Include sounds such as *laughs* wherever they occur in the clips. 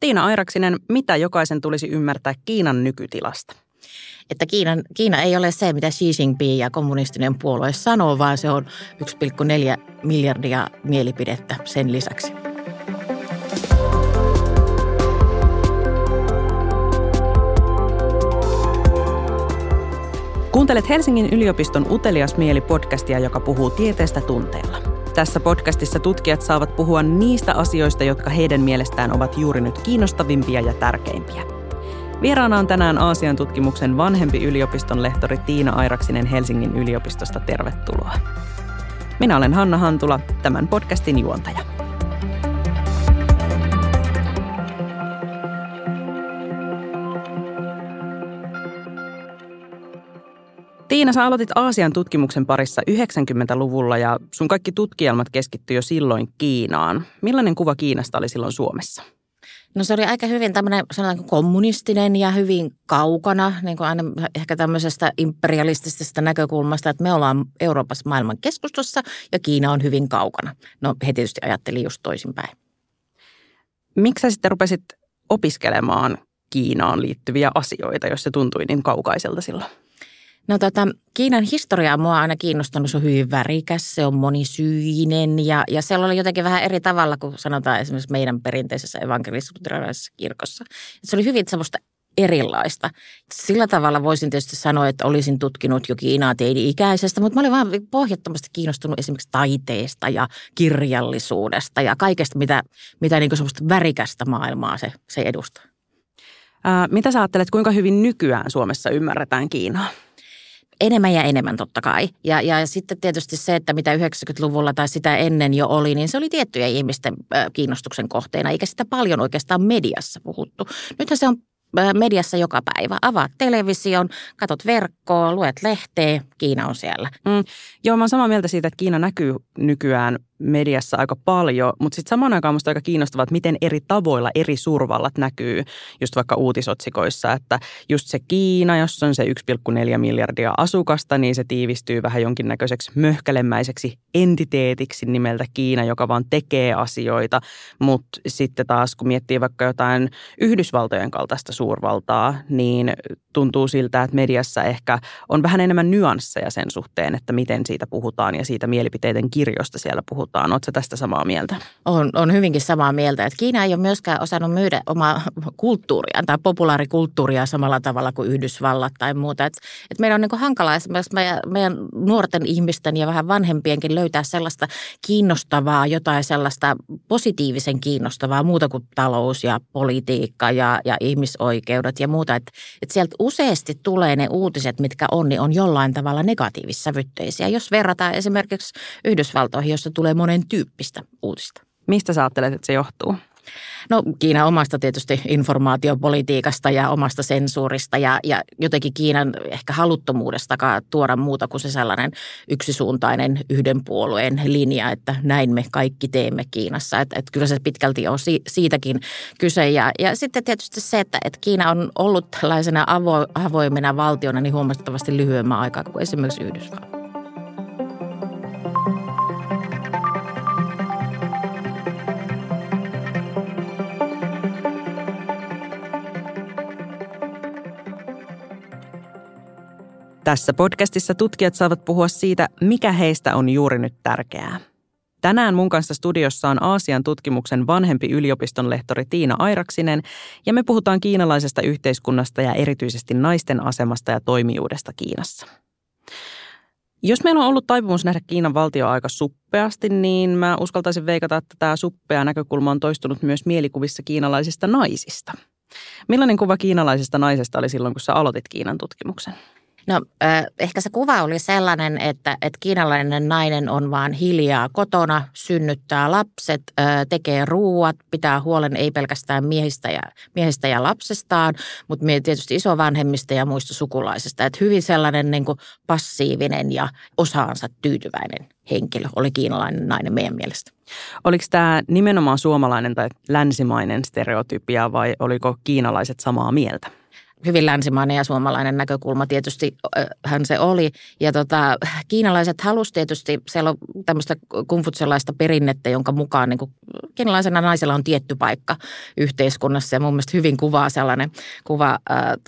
Tiina Airaksinen, mitä jokaisen tulisi ymmärtää Kiinan nykytilasta? Että Kiinan, Kiina ei ole se, mitä Xi Jinping ja kommunistinen puolue sanoo, vaan se on 1,4 miljardia mielipidettä sen lisäksi. Kuuntelet Helsingin yliopiston Utelias mieli podcastia, joka puhuu tieteestä tunteella. Tässä podcastissa tutkijat saavat puhua niistä asioista, jotka heidän mielestään ovat juuri nyt kiinnostavimpia ja tärkeimpiä. Vieraana on tänään Aasian tutkimuksen vanhempi yliopiston lehtori Tiina Airaksinen Helsingin yliopistosta. Tervetuloa. Minä olen Hanna Hantula, tämän podcastin juontaja. Tiina, sä aloitit Aasian tutkimuksen parissa 90-luvulla ja sun kaikki tutkielmat keskittyi jo silloin Kiinaan. Millainen kuva Kiinasta oli silloin Suomessa? No se oli aika hyvin tämmöinen sanotaanko kommunistinen ja hyvin kaukana, niin kuin aina ehkä tämmöisestä imperialistisesta näkökulmasta, että me ollaan Euroopassa maailman keskustossa ja Kiina on hyvin kaukana. No he tietysti ajatteli just toisinpäin. Miksi sä sitten rupesit opiskelemaan Kiinaan liittyviä asioita, jos se tuntui niin kaukaiselta silloin? No tota, Kiinan historia mua on aina kiinnostanut, se on hyvin värikäs, se on monisyinen ja, ja se oli jotenkin vähän eri tavalla kuin sanotaan esimerkiksi meidän perinteisessä evankelis kirkossa. Se oli hyvin semmoista erilaista. Sillä tavalla voisin tietysti sanoa, että olisin tutkinut jo Kiinaa teini-ikäisestä, mutta mä olin vaan pohjattomasti kiinnostunut esimerkiksi taiteesta ja kirjallisuudesta ja kaikesta, mitä, mitä niin semmoista värikästä maailmaa se, se edustaa. Ää, mitä sä ajattelet, kuinka hyvin nykyään Suomessa ymmärretään Kiinaa? Enemmän ja enemmän totta kai. Ja, ja sitten tietysti se, että mitä 90-luvulla tai sitä ennen jo oli, niin se oli tiettyjä ihmisten kiinnostuksen kohteena, eikä sitä paljon oikeastaan mediassa puhuttu. Nythän se on mediassa joka päivä. Avaat television, katot verkkoa, luet lehteä, Kiina on siellä. Mm, joo, mä oon samaa mieltä siitä, että Kiina näkyy nykyään mediassa aika paljon, mutta sitten samaan aikaan musta aika kiinnostavaa, että miten eri tavoilla eri survallat näkyy just vaikka uutisotsikoissa, että just se Kiina, jossa on se 1,4 miljardia asukasta, niin se tiivistyy vähän jonkinnäköiseksi möhkälemäiseksi entiteetiksi nimeltä Kiina, joka vaan tekee asioita, mutta sitten taas kun miettii vaikka jotain Yhdysvaltojen kaltaista suurvaltaa, niin tuntuu siltä, että mediassa ehkä on vähän enemmän nyansseja sen suhteen, että miten siitä puhutaan ja siitä mielipiteiden kirjosta siellä puhutaan. Oletko tästä samaa mieltä? On, on hyvinkin samaa mieltä. Että Kiina ei ole myöskään osannut myydä omaa kulttuuria tai populaarikulttuuria samalla tavalla kuin Yhdysvallat tai muuta. Että et meidän on niin hankalaa esimerkiksi meidän, meidän nuorten ihmisten ja vähän vanhempienkin löytää sellaista kiinnostavaa, jotain sellaista positiivisen kiinnostavaa muuta kuin talous ja politiikka ja, ja ihmisoikeudet ja muuta. Että et sieltä useasti tulee ne uutiset, mitkä on, niin on jollain tavalla negatiivissävytteisiä. Jos verrataan esimerkiksi Yhdysvaltoihin, jossa tulee monen tyyppistä uutista. Mistä sä ajattelet, että se johtuu? No Kiina omasta tietysti informaatiopolitiikasta ja omasta sensuurista ja, ja jotenkin Kiinan ehkä haluttomuudesta tuoda muuta kuin se sellainen yksisuuntainen yhden puolueen linja, että näin me kaikki teemme Kiinassa. Että et kyllä se pitkälti on si, siitäkin kyse. Ja, ja sitten tietysti se, että et Kiina on ollut tällaisena avo, avoimena valtiona niin huomattavasti lyhyemmän aikaa kuin esimerkiksi Yhdysvallat. Tässä podcastissa tutkijat saavat puhua siitä, mikä heistä on juuri nyt tärkeää. Tänään mun kanssa studiossa on Aasian tutkimuksen vanhempi yliopiston lehtori Tiina Airaksinen ja me puhutaan kiinalaisesta yhteiskunnasta ja erityisesti naisten asemasta ja toimijuudesta Kiinassa. Jos meillä on ollut taipumus nähdä Kiinan valtio aika suppeasti, niin mä uskaltaisin veikata, että tämä suppea näkökulma on toistunut myös mielikuvissa kiinalaisista naisista. Millainen kuva kiinalaisesta naisesta oli silloin, kun sä aloitit Kiinan tutkimuksen? No ehkä se kuva oli sellainen, että, että kiinalainen nainen on vaan hiljaa kotona, synnyttää lapset, tekee ruuat, pitää huolen ei pelkästään miehistä ja, miehistä ja lapsestaan, mutta tietysti isovanhemmista ja muista sukulaisista. Että hyvin sellainen niin kuin passiivinen ja osaansa tyytyväinen henkilö oli kiinalainen nainen meidän mielestä. Oliko tämä nimenomaan suomalainen tai länsimainen stereotypia vai oliko kiinalaiset samaa mieltä? Hyvin länsimainen ja suomalainen näkökulma tietysti hän se oli. Ja tota, kiinalaiset halusivat tietysti, siellä on tämmöistä kumfutselaista perinnettä, jonka mukaan niin kuin, kiinalaisena naisella on tietty paikka yhteiskunnassa. Ja mun mielestä hyvin kuvaa sellainen kuva,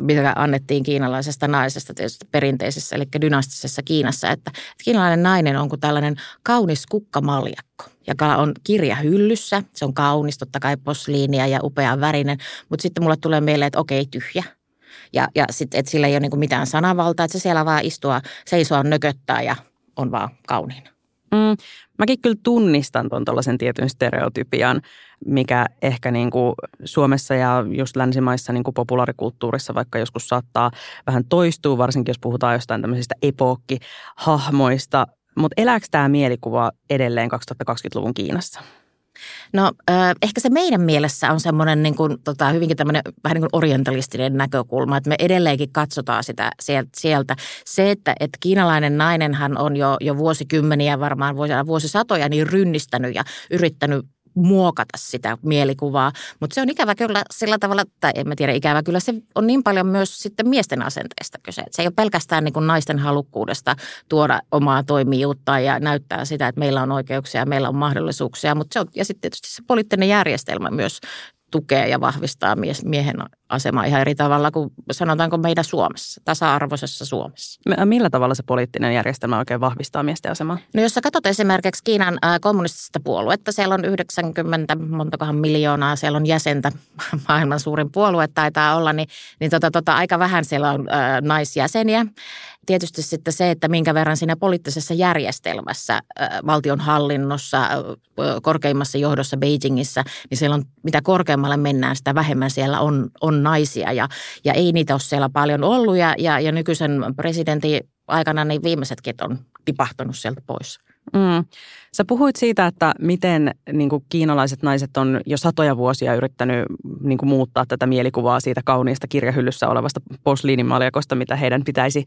mitä annettiin kiinalaisesta naisesta tietysti perinteisessä, eli dynastisessa Kiinassa, että, että kiinalainen nainen on kuin tällainen kaunis kukkamaljakko joka on kirja hyllyssä. Se on kaunis, totta kai posliinia ja upea värinen, mutta sitten mulle tulee mieleen, että okei, tyhjä. Ja, ja sitten, että sillä ei ole niin mitään sanavaltaa, että se siellä vaan istua, seisoa, nököttää ja on vaan kauniina. Mm, mäkin kyllä tunnistan tuon tuollaisen tietyn stereotypian, mikä ehkä niin kuin Suomessa ja just länsimaissa niin kuin populaarikulttuurissa vaikka joskus saattaa vähän toistua, varsinkin jos puhutaan jostain tämmöisistä epokkihahmoista. Mutta elääkö tämä mielikuva edelleen 2020-luvun Kiinassa? No ehkä se meidän mielessä on semmoinen niin kuin, tota, hyvinkin tämmöinen vähän niin kuin orientalistinen näkökulma, että me edelleenkin katsotaan sitä sieltä. Se, että, että kiinalainen nainenhan on jo, jo vuosikymmeniä, varmaan vuosisatoja, niin rynnistänyt ja yrittänyt muokata sitä mielikuvaa. Mutta se on ikävä kyllä sillä tavalla, tai en mä tiedä ikävä kyllä, se on niin paljon myös sitten miesten asenteesta kyse. Et se ei ole pelkästään niin kuin naisten halukkuudesta tuoda omaa toimijuutta ja näyttää sitä, että meillä on oikeuksia ja meillä on mahdollisuuksia. Mutta se on, ja sitten tietysti se poliittinen järjestelmä myös tukee ja vahvistaa mies, miehen asemaa ihan eri tavalla kuin sanotaanko meidän Suomessa, tasa-arvoisessa Suomessa. Millä tavalla se poliittinen järjestelmä oikein vahvistaa miesten asemaa? No jos sä katsot esimerkiksi Kiinan kommunistista puoluetta, siellä on 90 montakohan miljoonaa, siellä on jäsentä, *laughs* maailman suurin puolue taitaa olla, niin, niin tota, tota, aika vähän siellä on ä, naisjäseniä tietysti sitten se, että minkä verran siinä poliittisessa järjestelmässä, valtion hallinnossa, korkeimmassa johdossa Beijingissä, niin siellä on, mitä korkeammalle mennään, sitä vähemmän siellä on, on naisia ja, ja ei niitä ole siellä paljon ollut ja, ja, ja nykyisen presidentin aikana niin viimeisetkin on tipahtanut sieltä pois. Mm. Sä puhuit siitä, että miten niin kuin kiinalaiset naiset on jo satoja vuosia yrittänyt niin kuin muuttaa tätä mielikuvaa siitä kauniista kirjahyllyssä olevasta posliinimaljakosta, mitä heidän pitäisi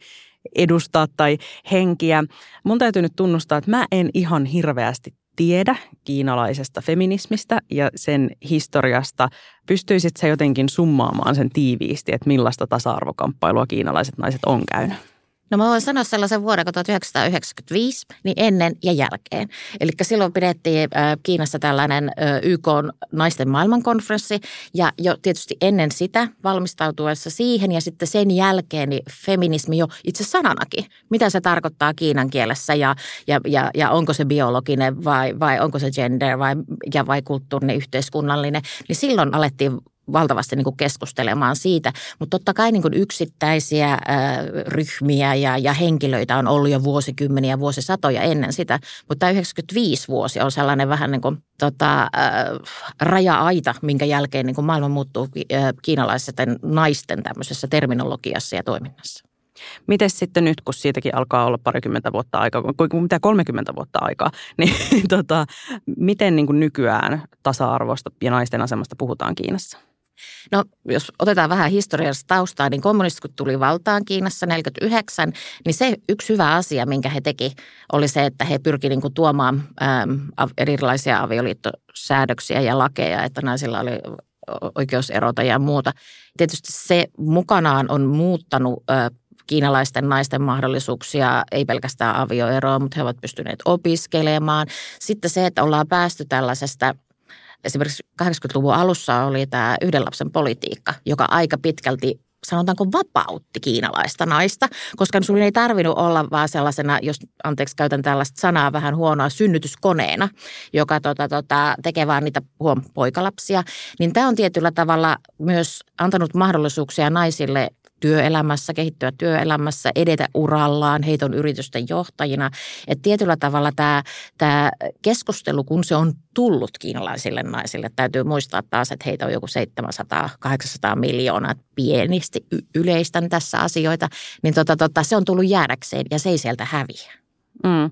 edustaa tai henkiä. Mun täytyy nyt tunnustaa, että mä en ihan hirveästi tiedä kiinalaisesta feminismistä ja sen historiasta. Pystyisit sä jotenkin summaamaan sen tiiviisti, että millaista tasa-arvokamppailua kiinalaiset naiset on käynyt? No mä voin sanoa sellaisen vuoden 1995, niin ennen ja jälkeen. Eli silloin pidettiin Kiinassa tällainen YK naisten maailmankonferenssi ja jo tietysti ennen sitä valmistautuessa siihen ja sitten sen jälkeen niin feminismi jo itse sananakin. Mitä se tarkoittaa kiinan kielessä ja, ja, ja, ja onko se biologinen vai, vai onko se gender vai, ja vai kulttuurinen, yhteiskunnallinen. Niin silloin alettiin valtavasti niin kuin keskustelemaan siitä. Mutta totta kai niin kuin yksittäisiä ryhmiä ja, ja henkilöitä on ollut jo vuosikymmeniä, vuosisatoja ennen sitä. Mutta tämä 95 vuosi on sellainen vähän niin kuin tota, raja-aita, minkä jälkeen niin kuin maailma muuttuu kiinalaisten naisten tämmöisessä terminologiassa ja toiminnassa. Miten sitten nyt, kun siitäkin alkaa olla parikymmentä vuotta aikaa, mitä 30 vuotta aikaa, *laughs* niin tota, miten niin kuin nykyään tasa-arvosta ja naisten asemasta puhutaan Kiinassa? No jos otetaan vähän historiallista taustaa, niin kommunistit kun tuli valtaan Kiinassa 49, niin se yksi hyvä asia, minkä he teki, oli se, että he pyrkivät niin tuomaan äm, erilaisia avioliittosäädöksiä ja lakeja, että naisilla oli oikeus erota ja muuta. Tietysti se mukanaan on muuttanut äh, kiinalaisten naisten mahdollisuuksia, ei pelkästään avioeroa, mutta he ovat pystyneet opiskelemaan. Sitten se, että ollaan päästy tällaisesta esimerkiksi 80-luvun alussa oli tämä yhden lapsen politiikka, joka aika pitkälti sanotaanko vapautti kiinalaista naista, koska sun ei tarvinnut olla vaan sellaisena, jos anteeksi käytän tällaista sanaa vähän huonoa, synnytyskoneena, joka tota, tota, tekee vaan niitä huom poikalapsia. Niin tämä on tietyllä tavalla myös antanut mahdollisuuksia naisille työelämässä, kehittyä työelämässä, edetä urallaan, heitä on yritysten johtajina. Että tietyllä tavalla tämä, tämä keskustelu, kun se on tullut kiinalaisille naisille, täytyy muistaa taas, että heitä on joku 700-800 miljoonaa, pienisti yleistän tässä asioita, niin tota, tota, se on tullut jäädäkseen ja se ei sieltä häviä. Mm.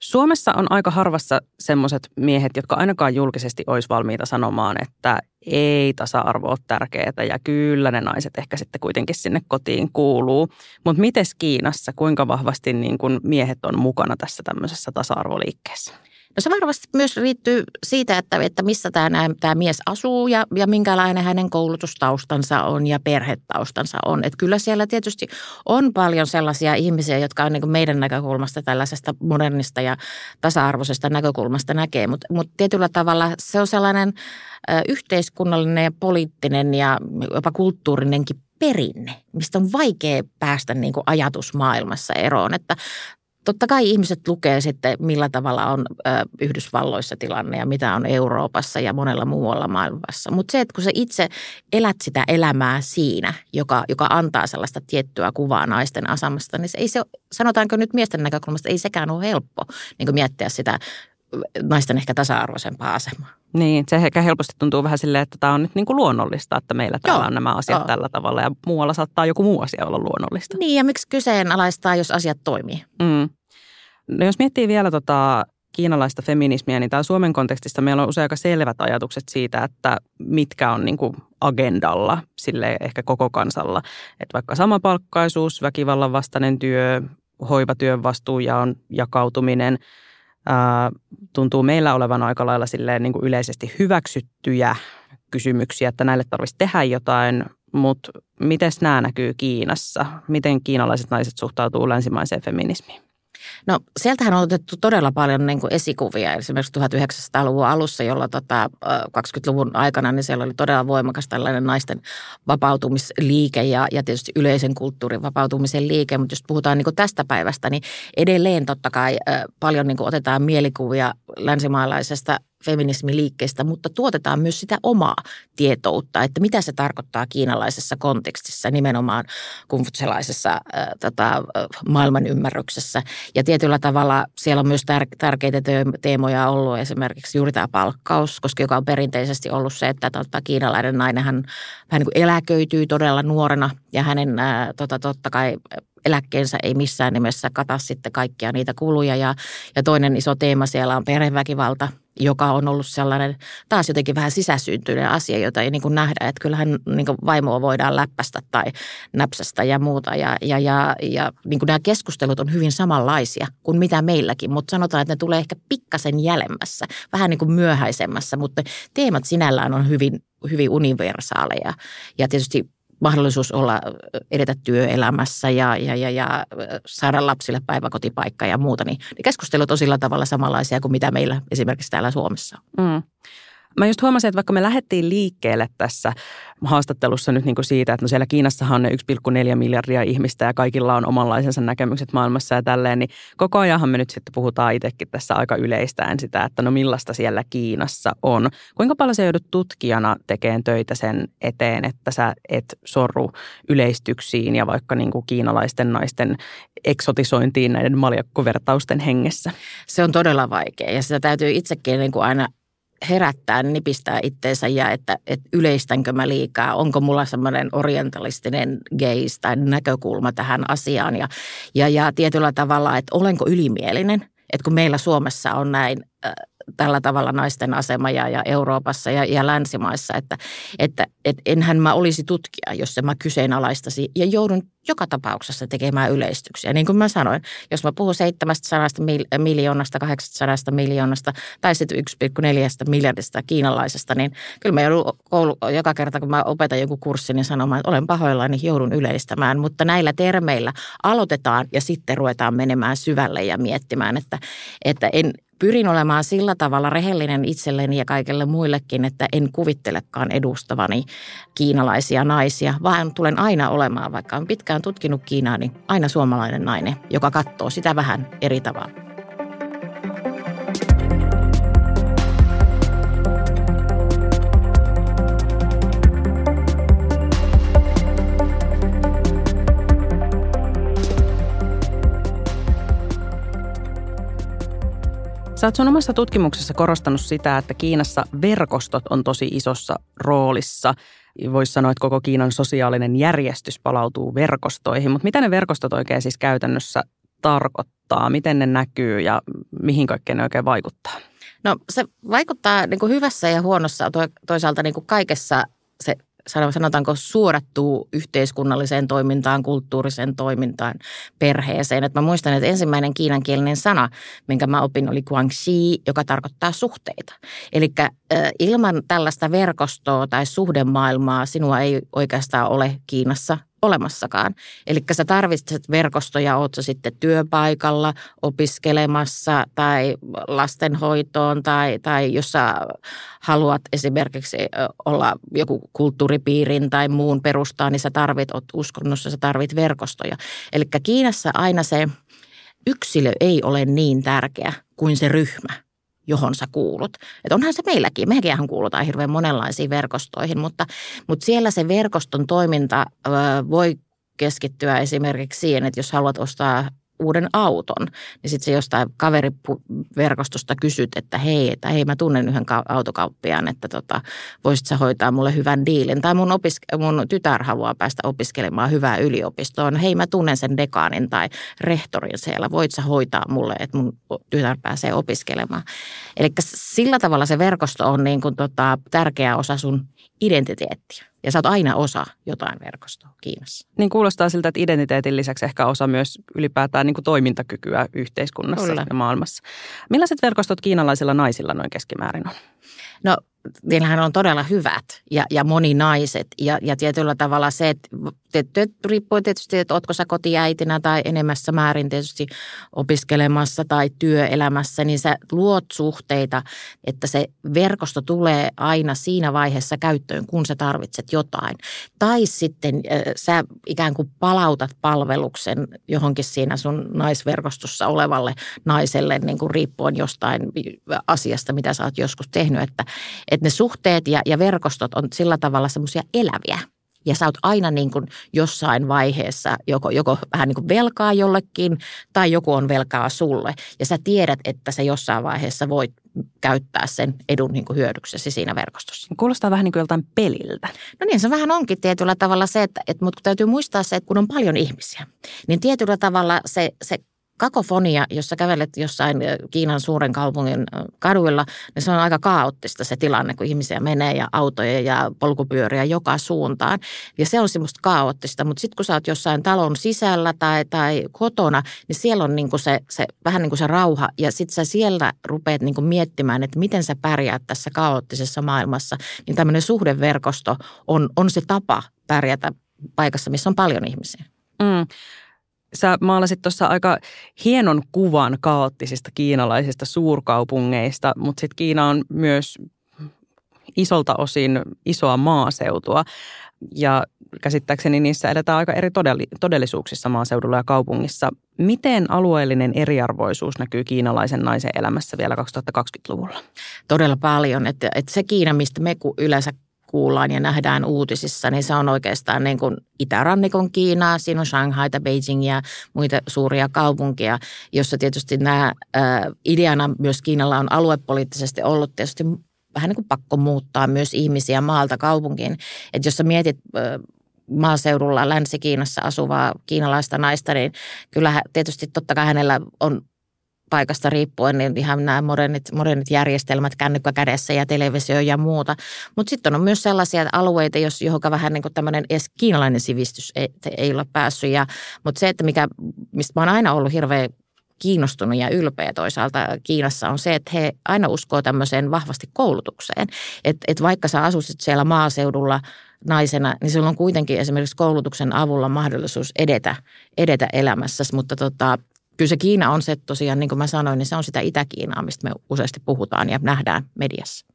Suomessa on aika harvassa semmoiset miehet, jotka ainakaan julkisesti olisi valmiita sanomaan, että ei tasa-arvo ole tärkeää ja kyllä ne naiset ehkä sitten kuitenkin sinne kotiin kuuluu. Mutta mites Kiinassa, kuinka vahvasti niin kun miehet on mukana tässä tämmöisessä tasa-arvoliikkeessä? No se varmasti myös riittyy siitä, että, että missä tämä, tämä mies asuu ja, ja minkälainen hänen koulutustaustansa on ja perhetaustansa on. Että kyllä siellä tietysti on paljon sellaisia ihmisiä, jotka on niin meidän näkökulmasta tällaisesta modernista ja tasa-arvoisesta näkökulmasta näkee, mutta, mutta tietyllä tavalla se on sellainen yhteiskunnallinen ja poliittinen ja jopa kulttuurinenkin perinne, mistä on vaikea päästä niin kuin ajatusmaailmassa eroon. Että totta kai ihmiset lukee sitten, millä tavalla on ö, Yhdysvalloissa tilanne ja mitä on Euroopassa ja monella muualla maailmassa. Mutta se, että kun sä itse elät sitä elämää siinä, joka, joka antaa sellaista tiettyä kuvaa naisten asemasta, niin se ei se, sanotaanko nyt miesten näkökulmasta, ei sekään ole helppo niin miettiä sitä naisten ehkä tasa-arvoisempaa asemaa. Niin, se ehkä helposti tuntuu vähän silleen, että tämä on nyt niin kuin luonnollista, että meillä täällä Joo. on nämä asiat Joo. tällä tavalla ja muualla saattaa joku muu asia olla luonnollista. Niin ja miksi kyseenalaistaa, jos asiat toimii? Mm. No jos miettii vielä tota kiinalaista feminismiä, niin täällä Suomen kontekstista meillä on usein aika selvät ajatukset siitä, että mitkä on niin kuin agendalla sille ehkä koko kansalla. Että vaikka samapalkkaisuus, väkivallan vastainen työ, hoivatyön vastuujaon jakautuminen – ää, tuntuu meillä olevan aika lailla silleen niin kuin yleisesti hyväksyttyjä kysymyksiä, että näille tarvitsisi tehdä jotain, mutta miten nämä näkyy Kiinassa? Miten kiinalaiset naiset suhtautuu länsimaiseen feminismiin? No sieltähän on otettu todella paljon niin kuin esikuvia. Esimerkiksi 1900-luvun alussa, jolla tota, 20-luvun aikana, niin siellä oli todella voimakas tällainen naisten vapautumisliike ja, ja tietysti yleisen kulttuurin vapautumisen liike. Mutta jos puhutaan niin kuin tästä päivästä, niin edelleen totta kai paljon niin kuin otetaan mielikuvia länsimaalaisesta feminismiliikkeestä, mutta tuotetaan myös sitä omaa tietoutta, että mitä se tarkoittaa kiinalaisessa kontekstissa, nimenomaan kumfutselaisessa äh, tota, maailman ymmärryksessä. Ja tietyllä tavalla siellä on myös tär- tärkeitä teemoja ollut esimerkiksi juuri tämä palkkaus, koska joka on perinteisesti ollut se, että tota, kiinalainen nainen hän, hän niin eläköityy todella nuorena ja hänen äh, tota, totta kai eläkkeensä ei missään nimessä kata sitten kaikkia niitä kuluja. Ja, ja toinen iso teema siellä on perheväkivalta, joka on ollut sellainen taas jotenkin vähän sisäsyntyinen asia, jota ei niin kuin nähdä, että kyllähän niin kuin vaimoa voidaan läppästä tai näpsästä ja muuta. Ja, ja, ja, ja niin kuin nämä keskustelut on hyvin samanlaisia kuin mitä meilläkin, mutta sanotaan, että ne tulee ehkä pikkasen jälemmässä, vähän niin kuin myöhäisemmässä, mutta teemat sinällään on hyvin, hyvin universaaleja. Ja tietysti mahdollisuus olla, edetä työelämässä ja, ja, ja, ja saada lapsille päiväkotipaikka ja muuta, niin keskustelut on sillä tavalla samanlaisia kuin mitä meillä esimerkiksi täällä Suomessa. Mm. Mä just huomasin, että vaikka me lähdettiin liikkeelle tässä haastattelussa nyt niin kuin siitä, että no siellä Kiinassahan on ne 1,4 miljardia ihmistä ja kaikilla on omanlaisensa näkemykset maailmassa ja tälleen, niin koko ajanhan me nyt sitten puhutaan itsekin tässä aika yleistäen sitä, että no millaista siellä Kiinassa on. Kuinka paljon sä joudut tutkijana tekemään töitä sen eteen, että sä et sorru yleistyksiin ja vaikka niin kuin kiinalaisten naisten eksotisointiin näiden maljakkovertausten hengessä? Se on todella vaikea ja sitä täytyy itsekin niin kuin aina herättää, nipistää itteensä ja että, että yleistänkö mä liikaa, onko mulla semmoinen orientalistinen gaze tai näkökulma tähän asiaan? Ja, ja, ja tietyllä tavalla, että olenko ylimielinen, että kun meillä Suomessa on näin äh, tällä tavalla naisten asema ja, ja Euroopassa ja, ja länsimaissa, että, että et enhän mä olisi tutkija, jos mä kyseenalaistasi ja joudun joka tapauksessa tekemään yleistyksiä. Niin kuin mä sanoin, jos mä puhun 700 miljoonasta, 800 miljoonasta tai sitten 1,4 miljardista kiinalaisesta, niin kyllä mä joudun koulu, joka kerta, kun mä opetan joku kurssi, niin sanomaan, että olen pahoillani, niin joudun yleistämään. Mutta näillä termeillä aloitetaan ja sitten ruvetaan menemään syvälle ja miettimään, että, että en, pyrin olemaan sillä tavalla rehellinen itselleni ja kaikille muillekin, että en kuvittelekaan edustavani kiinalaisia naisia, vaan tulen aina olemaan, vaikka on pitkään tutkinut Kiinaa, niin aina suomalainen nainen, joka katsoo sitä vähän eri tavalla. Sä oot sun omassa tutkimuksessa korostanut sitä, että Kiinassa verkostot on tosi isossa roolissa. Voisi sanoa, että koko Kiinan sosiaalinen järjestys palautuu verkostoihin, mutta mitä ne verkostot oikein siis käytännössä tarkoittaa? Miten ne näkyy ja mihin kaikkeen ne oikein vaikuttaa? No se vaikuttaa niin kuin hyvässä ja huonossa toisaalta niin kuin kaikessa se sanotaanko suodattuu yhteiskunnalliseen toimintaan, kulttuuriseen toimintaan, perheeseen. Et mä muistan, että ensimmäinen kiinankielinen sana, minkä mä opin, oli guangxi, joka tarkoittaa suhteita. Eli ilman tällaista verkostoa tai suhdemaailmaa sinua ei oikeastaan ole Kiinassa olemassakaan. Eli sä tarvitset verkostoja, oot sä sitten työpaikalla, opiskelemassa tai lastenhoitoon tai, tai jos sä haluat esimerkiksi olla joku kulttuuripiirin tai muun perustaa, niin sä tarvit, oot uskonnossa, sä tarvit verkostoja. Eli Kiinassa aina se yksilö ei ole niin tärkeä kuin se ryhmä johon sä kuulut. Et onhan se meilläkin, mekin kuulutaan hirveän monenlaisiin verkostoihin, mutta, mutta siellä se verkoston toiminta voi keskittyä esimerkiksi siihen, että jos haluat ostaa uuden auton, niin sitten se jostain kaveriverkostosta kysyt, että hei, että hei mä tunnen yhden autokauppiaan, että tota, voisit sä hoitaa mulle hyvän diilin. Tai mun, opiske- mun tytär haluaa päästä opiskelemaan hyvää yliopistoon. Hei mä tunnen sen dekaanin tai rehtorin siellä, voit sä hoitaa mulle, että mun tytär pääsee opiskelemaan. Eli sillä tavalla se verkosto on niin kuin tota, tärkeä osa sun identiteettiä. Ja sä oot aina osa jotain verkostoa Kiinassa. Niin kuulostaa siltä, että identiteetin lisäksi ehkä osa myös ylipäätään niin kuin toimintakykyä yhteiskunnassa Kyllä. ja maailmassa. Millaiset verkostot kiinalaisilla naisilla noin keskimäärin on? No niillähän on todella hyvät ja, ja moninaiset ja, ja tietyllä tavalla se, että tietty, riippuu tietysti, että ootko sä kotiäitinä tai enemmässä määrin tietysti opiskelemassa tai työelämässä, niin sä luot suhteita, että se verkosto tulee aina siinä vaiheessa käyttöön, kun sä tarvitset jotain. Tai sitten äh, sä ikään kuin palautat palveluksen johonkin siinä sun naisverkostossa olevalle naiselle, niin kuin riippuen jostain asiasta, mitä sä oot joskus tehnyt, että, että ne suhteet ja, ja verkostot on sillä tavalla semmoisia eläviä. Ja sä oot aina niin kuin jossain vaiheessa joko, joko vähän niin kuin velkaa jollekin tai joku on velkaa sulle. Ja sä tiedät, että sä jossain vaiheessa voit käyttää sen edun niin kuin hyödyksesi siinä verkostossa. Kuulostaa vähän niin kuin joltain peliltä. No niin, se vähän onkin tietyllä tavalla se, että, että mutta täytyy muistaa se, että kun on paljon ihmisiä, niin tietyllä tavalla se, se kakofonia, jos sä kävelet jossain Kiinan suuren kaupungin kaduilla, niin se on aika kaoottista se tilanne, kun ihmisiä menee ja autoja ja polkupyöriä joka suuntaan. Ja se on semmoista kaoottista, mutta sitten kun sä oot jossain talon sisällä tai, tai kotona, niin siellä on niinku se, se, vähän niin kuin se rauha ja sitten sä siellä rupeat niinku miettimään, että miten sä pärjäät tässä kaoottisessa maailmassa. Niin tämmöinen suhdeverkosto on, on se tapa pärjätä paikassa, missä on paljon ihmisiä. Mm. Sä maalasit tuossa aika hienon kuvan kaoottisista kiinalaisista suurkaupungeista, mutta sitten Kiina on myös isolta osin isoa maaseutua. Ja käsittääkseni niissä eletään aika eri todellisuuksissa maaseudulla ja kaupungissa. Miten alueellinen eriarvoisuus näkyy kiinalaisen naisen elämässä vielä 2020-luvulla? Todella paljon. Että, että se Kiina, mistä me yleensä kuullaan ja nähdään uutisissa, niin se on oikeastaan niin kuin itärannikon Kiinaa. Siinä on Shanghaita, ja muita suuria kaupunkia, jossa tietysti nämä äh, ideana myös Kiinalla on aluepoliittisesti ollut tietysti vähän niin kuin pakko muuttaa myös ihmisiä maalta kaupunkiin. Että jos sä mietit maaseudulla Länsi-Kiinassa asuvaa kiinalaista naista, niin kyllä tietysti totta kai hänellä on paikasta riippuen, niin ihan nämä modernit, modernit järjestelmät, kännykkä kädessä ja televisio ja muuta. Mutta sitten on myös sellaisia alueita, jos, johon vähän niin kuin tämmöinen edes kiinalainen sivistys ei, ei ole päässyt. Mutta se, että mikä, mistä mä oon aina ollut hirveän kiinnostunut ja ylpeä toisaalta Kiinassa on se, että he aina uskoo tämmöiseen vahvasti koulutukseen. Että et vaikka sä asuisit siellä maaseudulla naisena, niin sulla on kuitenkin esimerkiksi koulutuksen avulla mahdollisuus edetä, edetä elämässäsi. Mutta tota, kyllä se Kiina on se tosiaan, niin kuin mä sanoin, niin se on sitä Itä-Kiinaa, mistä me useasti puhutaan ja nähdään mediassa.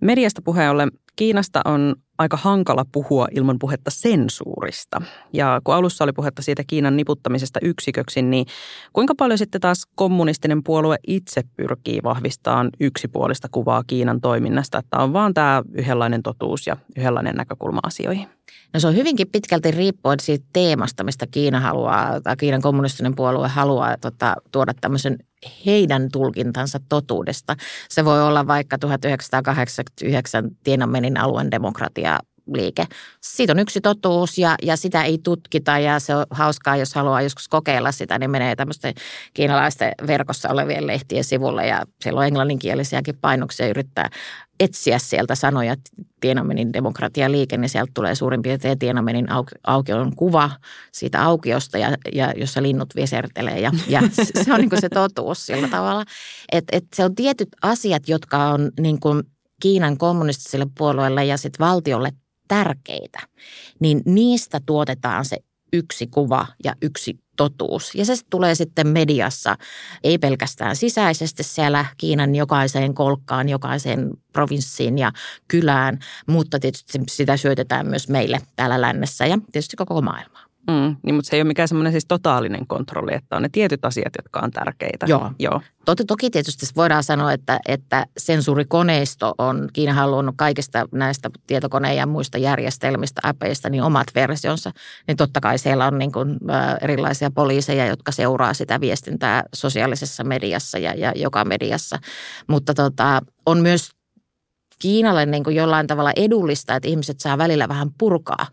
Mediasta puheen ollen Kiinasta on aika hankala puhua ilman puhetta sensuurista. Ja kun alussa oli puhetta siitä Kiinan niputtamisesta yksiköksi, niin kuinka paljon sitten taas kommunistinen puolue itse pyrkii vahvistamaan yksipuolista kuvaa Kiinan toiminnasta, että on vaan tämä yhdenlainen totuus ja yhdenlainen näkökulma asioihin? No se on hyvinkin pitkälti riippuen siitä teemasta, mistä Kiina haluaa, tai Kiinan kommunistinen puolue haluaa tota, tuoda tämmöisen heidän tulkintansa totuudesta. Se voi olla vaikka 1989 Tienanmenin alueen demokratia liike. Siitä on yksi totuus ja, ja sitä ei tutkita ja se on hauskaa, jos haluaa joskus kokeilla sitä, niin menee tämmöisten kiinalaisten verkossa olevien lehtien sivulle ja siellä on englanninkielisiäkin painoksia yrittää etsiä sieltä sanoja Tienamenin demokratialiike, niin sieltä tulee suurin piirtein Tienamenin aukion kuva siitä aukiosta, ja, ja jossa linnut visertelee. Ja, ja se on niin se totuus sillä tavalla, että et se on tietyt asiat, jotka on niin kuin Kiinan kommunistiselle puolueelle ja sitten valtiolle tärkeitä, niin niistä tuotetaan se yksi kuva ja yksi totuus. Ja se tulee sitten mediassa, ei pelkästään sisäisesti siellä Kiinan jokaiseen kolkkaan, jokaiseen provinssiin ja kylään, mutta tietysti sitä syötetään myös meille täällä lännessä ja tietysti koko maailmaa. Mm, niin, mutta se ei ole mikään semmoinen siis totaalinen kontrolli, että on ne tietyt asiat, jotka on tärkeitä. Joo. Joo. Toki, toki tietysti voidaan sanoa, että, että sensuurikoneisto on, Kiina halunnut kaikista näistä tietokoneen ja muista järjestelmistä, appeista, niin omat versionsa. Niin totta kai siellä on niin kuin, ä, erilaisia poliiseja, jotka seuraa sitä viestintää sosiaalisessa mediassa ja, ja joka mediassa. Mutta tota, on myös Kiinalle niin kuin jollain tavalla edullista, että ihmiset saa välillä vähän purkaa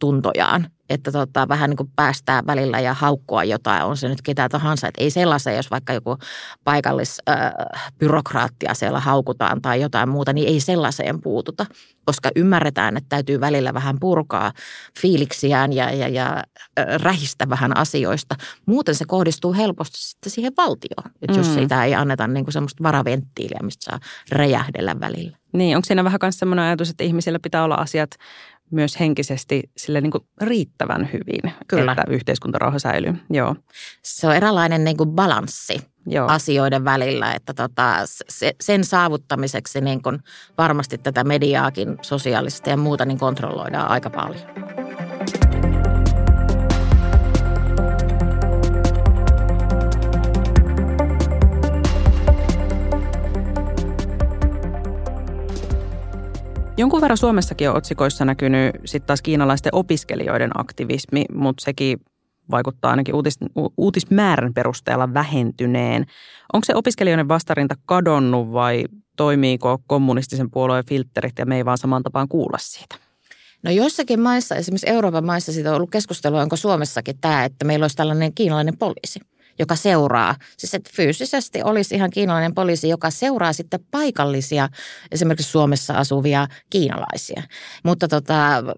tuntojaan että tota, vähän niin kuin päästää välillä ja haukkua jotain, on se nyt ketä tahansa. Että ei sellaisen, jos vaikka joku paikallisbyrokraattia siellä haukutaan tai jotain muuta, niin ei sellaiseen puututa, koska ymmärretään, että täytyy välillä vähän purkaa fiiliksiään ja, ja, ja rähistä vähän asioista. Muuten se kohdistuu helposti sitten siihen valtioon, että jos mm. siitä ei anneta niin kuin semmoista varaventtiiliä, mistä saa räjähdellä välillä. Niin, onko siinä vähän myös semmoinen ajatus, että ihmisillä pitää olla asiat myös henkisesti sille niin kuin riittävän hyvin, Kyllä. että yhteiskuntarauha säilyy. Joo. Se on eräänlainen niin kuin balanssi Joo. asioiden välillä, että tota, se, sen saavuttamiseksi niin kuin varmasti tätä mediaakin sosiaalista ja muuta niin kontrolloidaan aika paljon. Jonkun verran Suomessakin on otsikoissa näkynyt sitten taas kiinalaisten opiskelijoiden aktivismi, mutta sekin vaikuttaa ainakin uutis, uutismäärän perusteella vähentyneen. Onko se opiskelijoiden vastarinta kadonnut vai toimiiko kommunistisen puolueen filterit ja me ei vaan saman tapaan kuulla siitä? No joissakin maissa, esimerkiksi Euroopan maissa, siitä on ollut keskustelua, onko Suomessakin tämä, että meillä olisi tällainen kiinalainen poliisi joka seuraa. Siis että fyysisesti olisi ihan kiinalainen poliisi, joka seuraa sitten paikallisia, esimerkiksi Suomessa asuvia kiinalaisia. Mutta tota,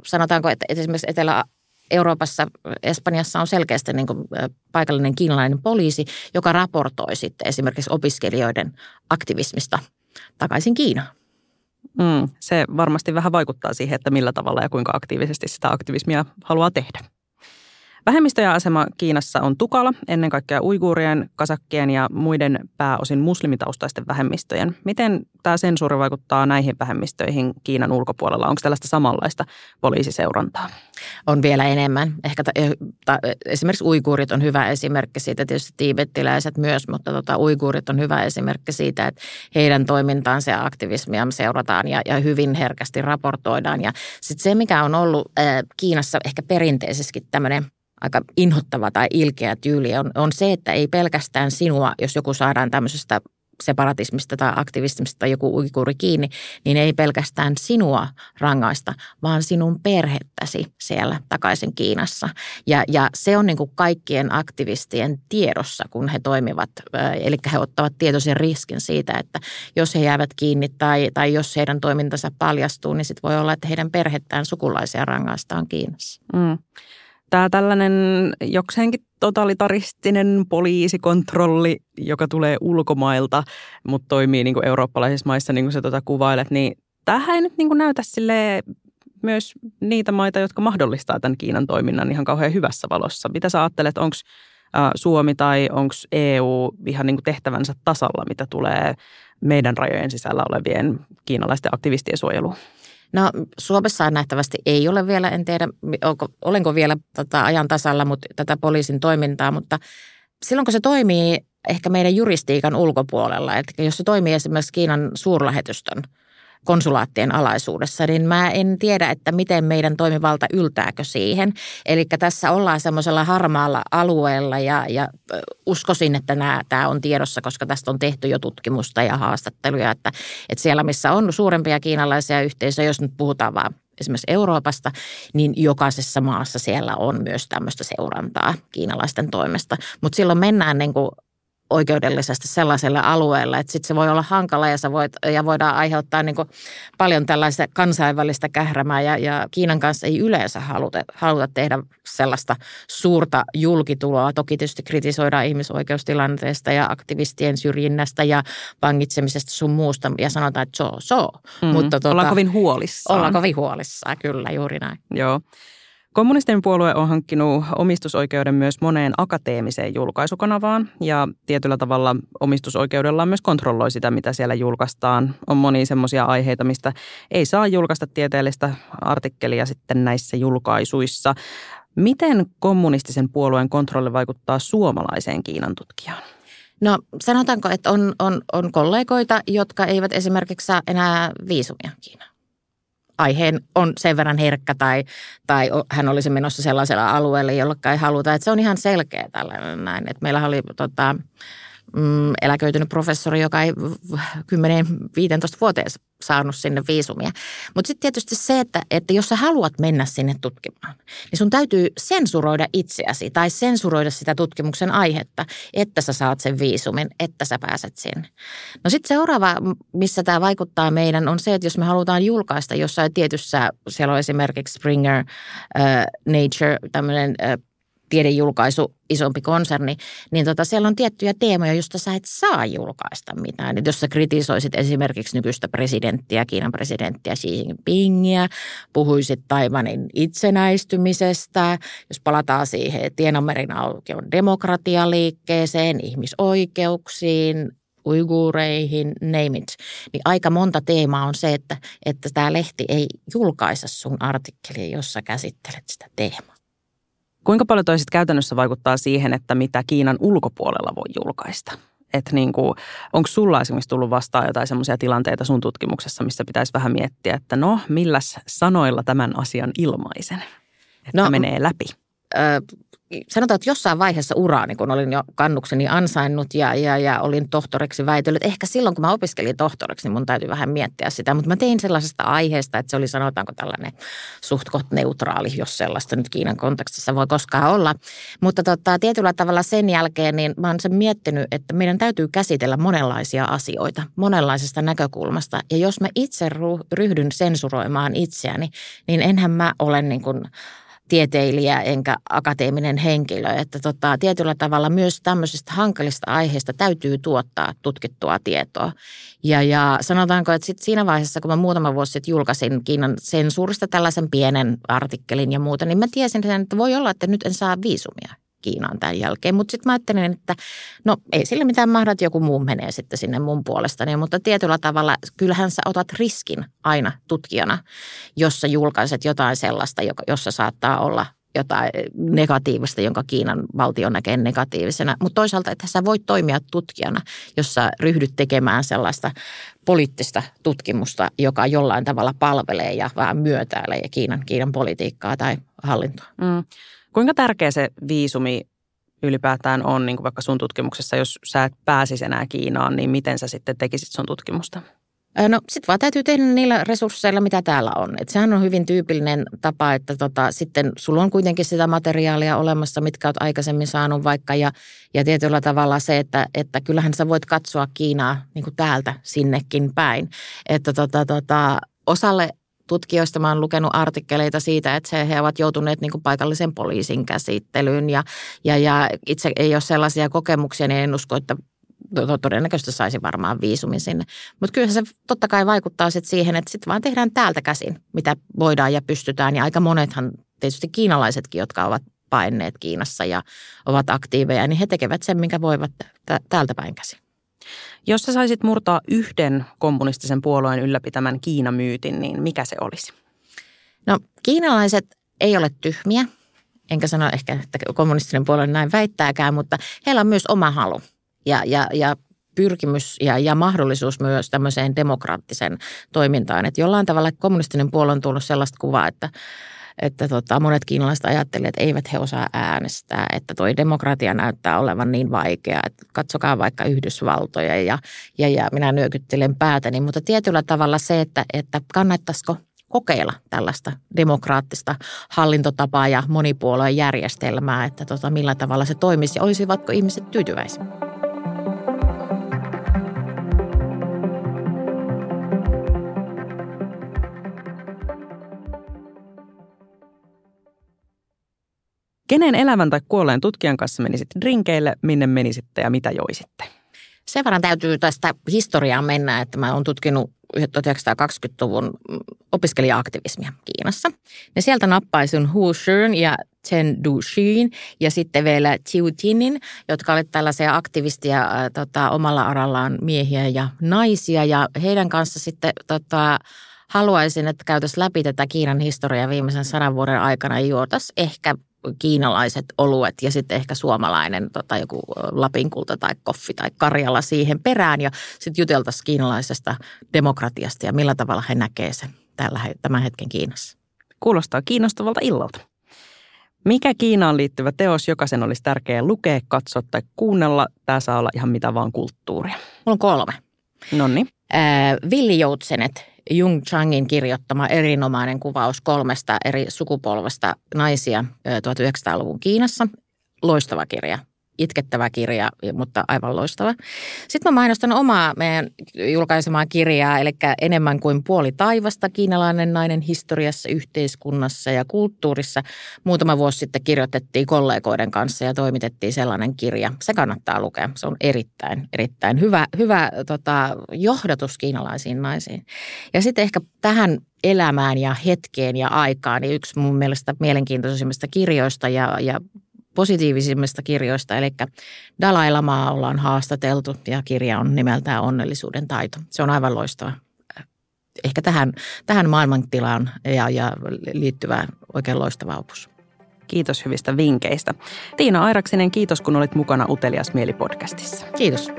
sanotaanko, että esimerkiksi Etelä- Euroopassa, Espanjassa on selkeästi niin kuin paikallinen kiinalainen poliisi, joka raportoi sitten esimerkiksi opiskelijoiden aktivismista takaisin Kiinaan. Mm, se varmasti vähän vaikuttaa siihen, että millä tavalla ja kuinka aktiivisesti sitä aktivismia haluaa tehdä. Vähemmistöjen asema Kiinassa on tukala, ennen kaikkea uiguurien, kasakkien ja muiden pääosin muslimitaustaisten vähemmistöjen. Miten tämä sensuuri vaikuttaa näihin vähemmistöihin Kiinan ulkopuolella? Onko tällaista samanlaista poliisiseurantaa? On vielä enemmän. Ehkä ta, ta, esimerkiksi uiguurit on hyvä esimerkki siitä, tietysti tiibettiläiset myös, mutta tota, uiguurit on hyvä esimerkki siitä, että heidän toimintaansa ja aktivismia seurataan ja, ja hyvin herkästi raportoidaan. Ja sitten se, mikä on ollut äh, Kiinassa ehkä perinteisesti tämmöinen – aika inhottava tai ilkeä tyyli on, on se, että ei pelkästään sinua, jos joku saadaan tämmöisestä separatismista tai aktivismista tai joku uikuri kiinni, niin ei pelkästään sinua rangaista, vaan sinun perhettäsi siellä takaisin Kiinassa. Ja, ja se on niin kuin kaikkien aktivistien tiedossa, kun he toimivat, eli he ottavat tietoisen riskin siitä, että jos he jäävät kiinni tai, tai jos heidän toimintansa paljastuu, niin sitten voi olla, että heidän perhettään sukulaisia rangaistaan Kiinassa. Mm tämä tällainen jokseenkin totalitaristinen poliisikontrolli, joka tulee ulkomailta, mutta toimii niin kuin eurooppalaisissa maissa, niin kuin sä tuota kuvailet, niin tämähän ei nyt niin kuin näytä sille myös niitä maita, jotka mahdollistaa tämän Kiinan toiminnan ihan kauhean hyvässä valossa. Mitä sä ajattelet, onko Suomi tai onko EU ihan niin kuin tehtävänsä tasalla, mitä tulee meidän rajojen sisällä olevien kiinalaisten aktivistien suojeluun? No Suomessa nähtävästi ei ole vielä, en tiedä onko, olenko vielä tota, ajan tasalla mutta, tätä poliisin toimintaa, mutta silloin kun se toimii ehkä meidän juristiikan ulkopuolella, että jos se toimii esimerkiksi Kiinan suurlähetystön – konsulaattien alaisuudessa, niin mä en tiedä, että miten meidän toimivalta yltääkö siihen. Eli tässä ollaan semmoisella harmaalla alueella ja, ja uskoisin, että tämä on tiedossa, koska tästä on tehty jo tutkimusta ja haastatteluja, että, että siellä missä on suurempia kiinalaisia yhteisöjä, jos nyt puhutaan vaan esimerkiksi Euroopasta, niin jokaisessa maassa siellä on myös tämmöistä seurantaa kiinalaisten toimesta. Mutta silloin mennään niin kuin oikeudellisesti sellaiselle alueelle, että sitten se voi olla hankala ja, sä voit, ja voidaan aiheuttaa niin paljon tällaista kansainvälistä kährämää ja, ja Kiinan kanssa ei yleensä haluta, haluta tehdä sellaista suurta julkituloa. Toki tietysti kritisoidaan ihmisoikeustilanteesta ja aktivistien syrjinnästä ja vangitsemisesta sun muusta ja sanotaan, että so, so. Mm, Mutta tuota, ollaan kovin huolissaan. Ollaan kovin huolissaan, kyllä, juuri näin. Joo. Kommunistinen puolue on hankkinut omistusoikeuden myös moneen akateemiseen julkaisukanavaan ja tietyllä tavalla omistusoikeudella myös kontrolloi sitä, mitä siellä julkaistaan. On monia semmoisia aiheita, mistä ei saa julkaista tieteellistä artikkelia sitten näissä julkaisuissa. Miten kommunistisen puolueen kontrolli vaikuttaa suomalaiseen Kiinan tutkijaan? No sanotaanko, että on, on, on kollegoita, jotka eivät esimerkiksi saa enää viisumia Kiinaan aiheen on sen verran herkkä tai, tai hän olisi menossa sellaisella alueelle, jolle ei haluta. Että se on ihan selkeä tällainen näin. Että meillä oli tota, mm, eläköitynyt professori, joka ei 10-15 vuoteen saanut sinne viisumia. Mutta sitten tietysti se, että, että jos sä haluat mennä sinne tutkimaan, niin sun täytyy sensuroida itseäsi tai sensuroida sitä tutkimuksen aihetta, että sä saat sen viisumin, että sä pääset sinne. No sitten seuraava, missä tämä vaikuttaa meidän, on se, että jos me halutaan julkaista jossain tietyssä, siellä on esimerkiksi Springer, uh, Nature, tämmöinen uh, tiedejulkaisu, isompi konserni, niin tota, siellä on tiettyjä teemoja, joista sä et saa julkaista mitään. Et jos sä kritisoisit esimerkiksi nykyistä presidenttiä, Kiinan presidenttiä Xi Jinpingiä, puhuisit Taiwanin itsenäistymisestä, jos palataan siihen Tienanmerin aukion demokratialiikkeeseen, ihmisoikeuksiin, uiguureihin, name it, niin aika monta teemaa on se, että, että tämä lehti ei julkaise sun artikkelia, jossa käsittelet sitä teemaa. Kuinka paljon toiset käytännössä vaikuttaa siihen, että mitä Kiinan ulkopuolella voi julkaista? Että niin kuin, onko sulla esimerkiksi tullut vastaan jotain sellaisia tilanteita sun tutkimuksessa, missä pitäisi vähän miettiä, että no, milläs sanoilla tämän asian ilmaisen, että no, menee läpi? Sanotaan, että jossain vaiheessa uraani, kun olin jo kannukseni ansainnut ja, ja, ja olin tohtoriksi väitellyt. Ehkä silloin, kun mä opiskelin tohtoriksi, niin mun täytyy vähän miettiä sitä. Mutta mä tein sellaisesta aiheesta, että se oli sanotaanko tällainen suht neutraali, jos sellaista nyt Kiinan kontekstissa voi koskaan olla. Mutta tota, tietyllä tavalla sen jälkeen niin mä oon sen miettinyt, että meidän täytyy käsitellä monenlaisia asioita monenlaisesta näkökulmasta. Ja jos mä itse ryhdyn sensuroimaan itseäni, niin enhän mä ole niin kuin tieteilijä enkä akateeminen henkilö. Että tota, tietyllä tavalla myös tämmöisistä hankalista aiheista täytyy tuottaa tutkittua tietoa. Ja, ja sanotaanko, että sit siinä vaiheessa, kun mä muutama vuosi sitten julkaisin Kiinan sensuurista tällaisen pienen artikkelin ja muuta, niin mä tiesin sen, että voi olla, että nyt en saa viisumia. Kiinaan tämän jälkeen. Mutta sitten mä ajattelin, että no ei sillä mitään mahda, että joku muu menee sitten sinne mun puolestani. Mutta tietyllä tavalla kyllähän sä otat riskin aina tutkijana, jossa julkaiset jotain sellaista, jossa saattaa olla jotain negatiivista, jonka Kiinan valtio näkee negatiivisena. Mutta toisaalta, että sä voit toimia tutkijana, jossa ryhdyt tekemään sellaista poliittista tutkimusta, joka jollain tavalla palvelee ja vähän myötäilee Kiinan, Kiinan politiikkaa tai hallintoa. Mm. Kuinka tärkeä se viisumi ylipäätään on, niin kuin vaikka sun tutkimuksessa, jos sä et pääsisi enää Kiinaan, niin miten sä sitten tekisit sun tutkimusta? No sit vaan täytyy tehdä niillä resursseilla, mitä täällä on. Et sehän on hyvin tyypillinen tapa, että tota, sitten sulla on kuitenkin sitä materiaalia olemassa, mitkä olet aikaisemmin saanut vaikka. Ja, ja tietyllä tavalla se, että, että kyllähän sä voit katsoa Kiinaa niin kuin täältä sinnekin päin. Että tota, tota, osalle tutkijoista mä oon lukenut artikkeleita siitä, että he ovat joutuneet niin kuin paikallisen poliisin käsittelyyn ja, ja, ja itse ei ole sellaisia kokemuksia, niin en usko, että todennäköisesti saisi varmaan viisumin sinne. Mutta kyllä se totta kai vaikuttaa sit siihen, että sitten vaan tehdään täältä käsin, mitä voidaan ja pystytään. Ja aika monethan, tietysti kiinalaisetkin, jotka ovat paineet Kiinassa ja ovat aktiiveja, niin he tekevät sen, minkä voivat täältä päin käsin. Jos sä saisit murtaa yhden kommunistisen puolueen ylläpitämän Kiinamyytin, niin mikä se olisi? No kiinalaiset ei ole tyhmiä, enkä sano ehkä, että kommunistinen puolue näin väittääkään, mutta heillä on myös oma halu ja, ja, ja pyrkimys ja, ja mahdollisuus myös tämmöiseen demokraattiseen toimintaan. Että jollain tavalla kommunistinen puolue on tullut sellaista kuvaa, että että tota, monet kiinalaiset ajattelevat, että eivät he osaa äänestää, että toi demokratia näyttää olevan niin vaikea, että katsokaa vaikka Yhdysvaltoja ja, ja, ja minä nyökyttelen päätäni, mutta tietyllä tavalla se, että, että kannattaisiko kokeilla tällaista demokraattista hallintotapaa ja monipuolueen järjestelmää, että tota, millä tavalla se toimisi ja olisivatko ihmiset tyytyväisiä. Kenen elävän tai kuolleen tutkijan kanssa menisit drinkeille, minne menisitte ja mitä joisitte? Sen verran täytyy tästä historiaa mennä, että mä oon tutkinut 1920-luvun opiskelija-aktivismia Kiinassa. Ja sieltä nappaisin Hu Shun ja Chen Duxin ja sitten vielä Chiu Tinin, jotka olivat tällaisia aktivistia äh, tota, omalla arallaan miehiä ja naisia. Ja heidän kanssa sitten tota, haluaisin, että käytäisiin läpi tätä Kiinan historiaa viimeisen sadan vuoden aikana ja juotaisiin ehkä kiinalaiset oluet ja sitten ehkä suomalainen tota, joku lapinkulta tai koffi tai karjalla siihen perään ja sitten juteltaisiin kiinalaisesta demokratiasta ja millä tavalla he näkee sen tällä, tämän hetken Kiinassa. Kuulostaa kiinnostavalta illalta. Mikä Kiinaan liittyvä teos jokaisen olisi tärkeää lukea, katsoa tai kuunnella? Tämä saa olla ihan mitä vaan kulttuuria. Mulla on kolme. Nonni. Äh, Villijoutsenet Jung Changin kirjoittama erinomainen kuvaus kolmesta eri sukupolvesta naisia 1900-luvun Kiinassa. Loistava kirja itkettävä kirja, mutta aivan loistava. Sitten mä mainostan omaa meidän julkaisemaa kirjaa, eli enemmän kuin puoli taivasta, kiinalainen nainen historiassa, yhteiskunnassa ja kulttuurissa. Muutama vuosi sitten kirjoitettiin kollegoiden kanssa ja toimitettiin sellainen kirja. Se kannattaa lukea. Se on erittäin, erittäin hyvä, hyvä tota, johdatus kiinalaisiin naisiin. Ja sitten ehkä tähän elämään ja hetkeen ja aikaan, niin yksi mun mielestä mielenkiintoisimmista kirjoista ja, ja positiivisimmista kirjoista, eli Dalai Lamaa ollaan haastateltu ja kirja on nimeltään Onnellisuuden taito. Se on aivan loistava. Ehkä tähän, tähän maailmantilaan ja, ja liittyvä oikein loistava opus. Kiitos hyvistä vinkkeistä. Tiina Airaksinen, kiitos kun olit mukana Utelias Mieli-podcastissa. Kiitos.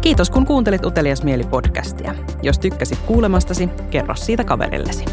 Kiitos kun kuuntelit Utelias Mieli-podcastia. Jos tykkäsit kuulemastasi, kerro siitä kaverillesi.